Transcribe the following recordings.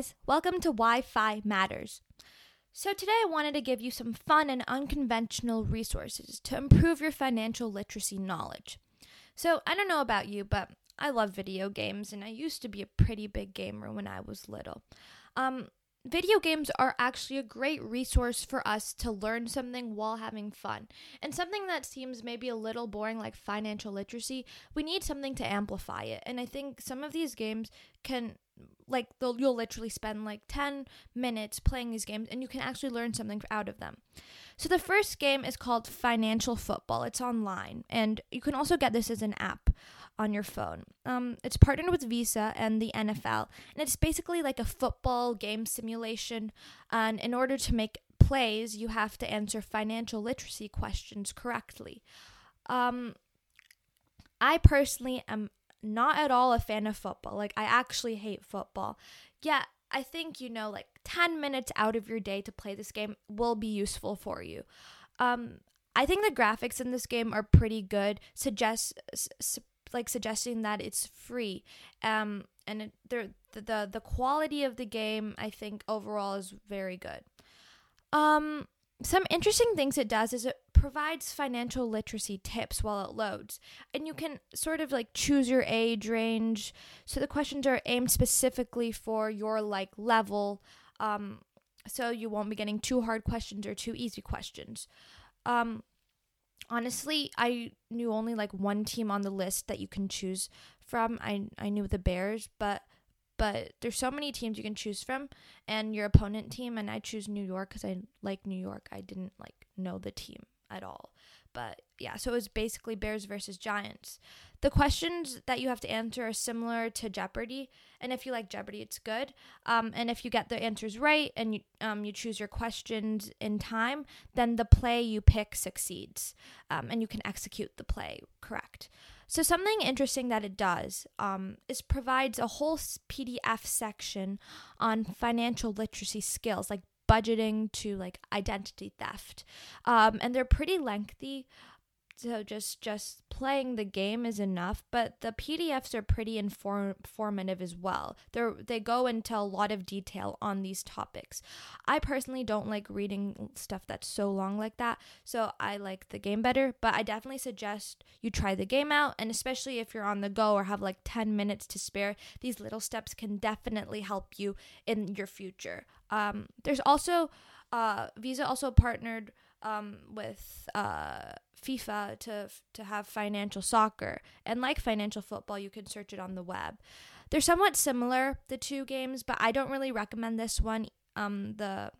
Guys, welcome to Wi Fi Matters. So, today I wanted to give you some fun and unconventional resources to improve your financial literacy knowledge. So, I don't know about you, but I love video games and I used to be a pretty big gamer when I was little. Um, video games are actually a great resource for us to learn something while having fun. And something that seems maybe a little boring, like financial literacy, we need something to amplify it. And I think some of these games can like you'll literally spend like 10 minutes playing these games and you can actually learn something out of them. So the first game is called Financial Football. It's online and you can also get this as an app on your phone. Um, it's partnered with Visa and the NFL and it's basically like a football game simulation and in order to make plays you have to answer financial literacy questions correctly. Um, I personally am not at all a fan of football. Like, I actually hate football. Yeah, I think, you know, like 10 minutes out of your day to play this game will be useful for you. Um, I think the graphics in this game are pretty good, suggest su- like suggesting that it's free. Um, and it, the, the the quality of the game, I think overall is very good. Um, some interesting things it does is it provides financial literacy tips while it loads. And you can sort of like choose your age range. So the questions are aimed specifically for your like level. Um, so you won't be getting too hard questions or too easy questions. Um, honestly, I knew only like one team on the list that you can choose from. I I knew the Bears, but but there's so many teams you can choose from and your opponent team and I choose New York cuz I like New York. I didn't like know the team at all. But yeah, so it was basically Bears versus Giants. The questions that you have to answer are similar to Jeopardy, and if you like Jeopardy, it's good. Um, and if you get the answers right and you um, you choose your questions in time, then the play you pick succeeds, um, and you can execute the play correct. So something interesting that it does um, is provides a whole PDF section on financial literacy skills like budgeting to like identity theft, um, and they're pretty lengthy so just just playing the game is enough but the pdfs are pretty inform- informative as well. They they go into a lot of detail on these topics. I personally don't like reading stuff that's so long like that so i like the game better but i definitely suggest you try the game out and especially if you're on the go or have like 10 minutes to spare these little steps can definitely help you in your future. Um, there's also uh, visa also partnered um, with uh, FIFA to to have financial soccer, and like financial football, you can search it on the web. They're somewhat similar, the two games, but I don't really recommend this one. Um, the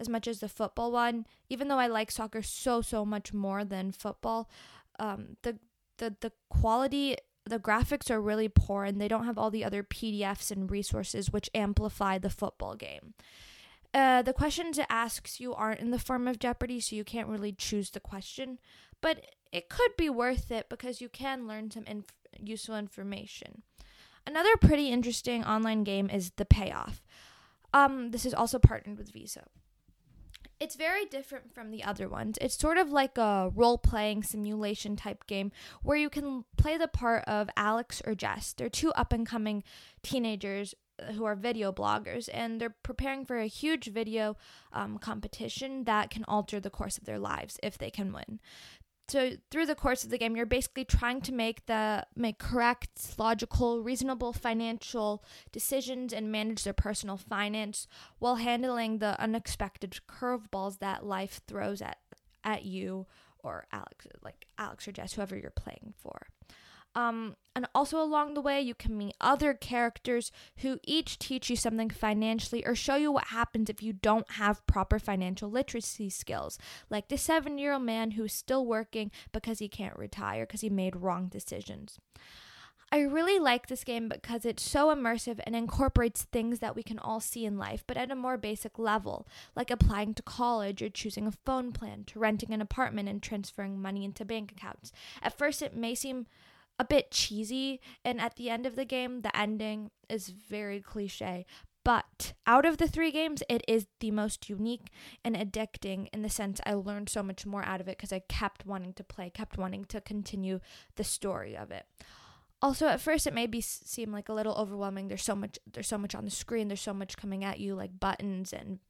as much as the football one, even though I like soccer so so much more than football. Um, the the the quality the graphics are really poor and they don't have all the other PDFs and resources which amplify the football game. Uh, the questions it asks you aren't in the form of Jeopardy, so you can't really choose the question, but it could be worth it because you can learn some inf- useful information. Another pretty interesting online game is The Payoff. Um, this is also partnered with Visa. It's very different from the other ones. It's sort of like a role playing simulation type game where you can play the part of Alex or Jess. They're two up and coming teenagers who are video bloggers and they're preparing for a huge video um, competition that can alter the course of their lives if they can win. So through the course of the game you're basically trying to make the make correct logical reasonable financial decisions and manage their personal finance while handling the unexpected curveballs that life throws at at you or alex like alex or jess whoever you're playing for um, and also along the way, you can meet other characters who each teach you something financially or show you what happens if you don't have proper financial literacy skills, like the seven year old man who's still working because he can't retire because he made wrong decisions. I really like this game because it's so immersive and incorporates things that we can all see in life, but at a more basic level, like applying to college or choosing a phone plan, to renting an apartment and transferring money into bank accounts. At first, it may seem a bit cheesy and at the end of the game the ending is very cliche but out of the three games it is the most unique and addicting in the sense i learned so much more out of it because i kept wanting to play kept wanting to continue the story of it Also, at first, it may be seem like a little overwhelming. There's so much. There's so much on the screen. There's so much coming at you, like buttons and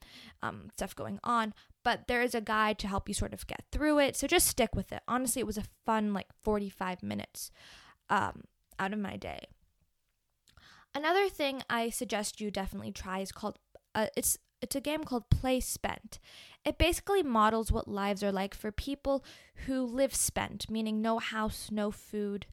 um, stuff going on. But there is a guide to help you sort of get through it. So just stick with it. Honestly, it was a fun like 45 minutes um, out of my day. Another thing I suggest you definitely try is called. Uh, it's it's a game called Play Spent. It basically models what lives are like for people who live spent, meaning no house, no food,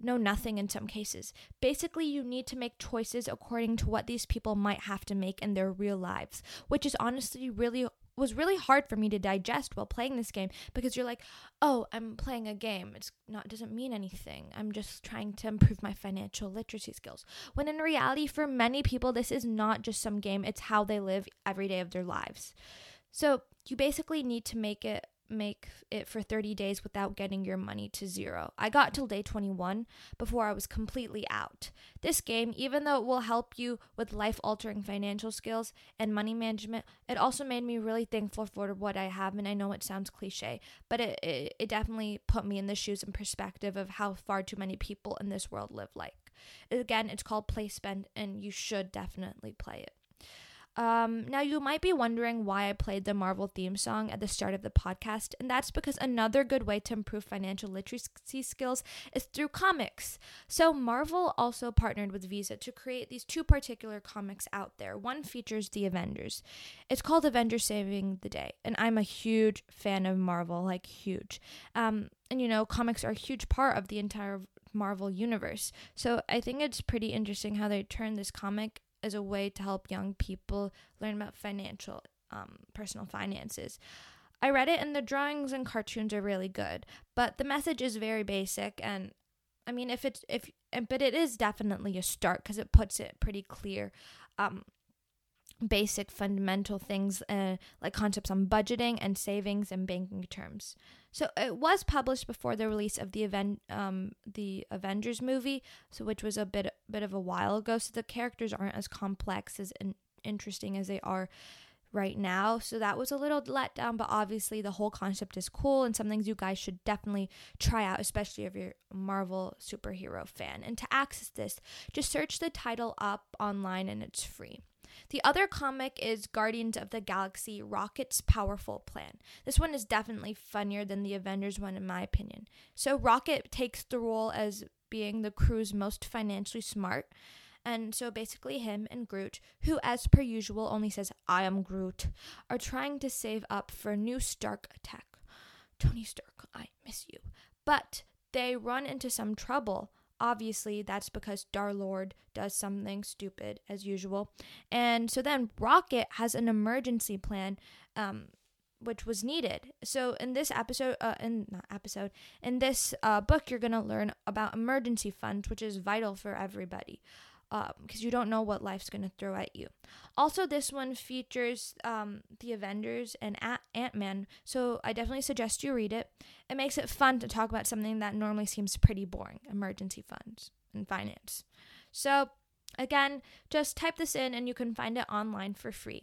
no nothing in some cases. Basically, you need to make choices according to what these people might have to make in their real lives, which is honestly really was really hard for me to digest while playing this game because you're like, "Oh, I'm playing a game. It's not doesn't mean anything. I'm just trying to improve my financial literacy skills." When in reality, for many people, this is not just some game, it's how they live every day of their lives. So, you basically need to make it make it for 30 days without getting your money to zero. I got till day 21 before I was completely out. This game, even though it will help you with life altering financial skills and money management, it also made me really thankful for what I have. And I know it sounds cliche, but it, it, it definitely put me in the shoes and perspective of how far too many people in this world live like. Again, it's called Play Spent, and you should definitely play it. Um, now, you might be wondering why I played the Marvel theme song at the start of the podcast, and that's because another good way to improve financial literacy skills is through comics. So, Marvel also partnered with Visa to create these two particular comics out there. One features the Avengers, it's called Avengers Saving the Day, and I'm a huge fan of Marvel, like, huge. Um, and you know, comics are a huge part of the entire Marvel universe. So I think it's pretty interesting how they turn this comic as a way to help young people learn about financial, um, personal finances. I read it, and the drawings and cartoons are really good, but the message is very basic. And I mean, if it's if, but it is definitely a start because it puts it pretty clear. Um, basic fundamental things uh, like concepts on budgeting and savings and banking terms. So it was published before the release of the event, um, the Avengers movie, so which was a bit bit of a while ago. So the characters aren't as complex as in, interesting as they are right now. So that was a little let down, but obviously the whole concept is cool and some things you guys should definitely try out, especially if you're a Marvel superhero fan. And to access this, just search the title up online and it's free. The other comic is Guardians of the Galaxy Rocket's Powerful Plan. This one is definitely funnier than the Avengers one, in my opinion. So, Rocket takes the role as being the crew's most financially smart. And so basically, him and Groot, who as per usual only says, I am Groot, are trying to save up for a new Stark attack. Tony Stark, I miss you. But they run into some trouble Obviously, that's because Star Lord does something stupid as usual. And so then Rocket has an emergency plan. Um, which was needed. So in this episode, uh, in not episode, in this uh, book, you're gonna learn about emergency funds, which is vital for everybody because um, you don't know what life's to throw at you. Also, this one features um, the Avengers and Ant Man, so I definitely suggest you read it. It makes it fun to talk about something that normally seems pretty boring emergency funds and finance. So, again, just type this in and you can find it online for free.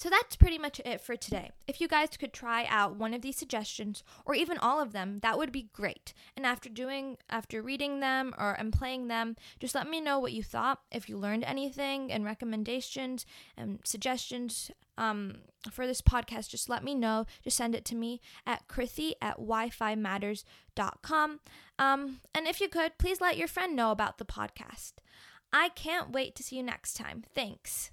So that's pretty much it for today. If you guys could try out one of these suggestions or even all of them, that would be great. And after doing after reading them or and playing them, just let me know what you thought, if you learned anything and recommendations and suggestions um, for this podcast, just let me know. Just send it to me at Krithi at wi matters.com. Um, and if you could, please let your friend know about the podcast. I can't wait to see you next time. Thanks.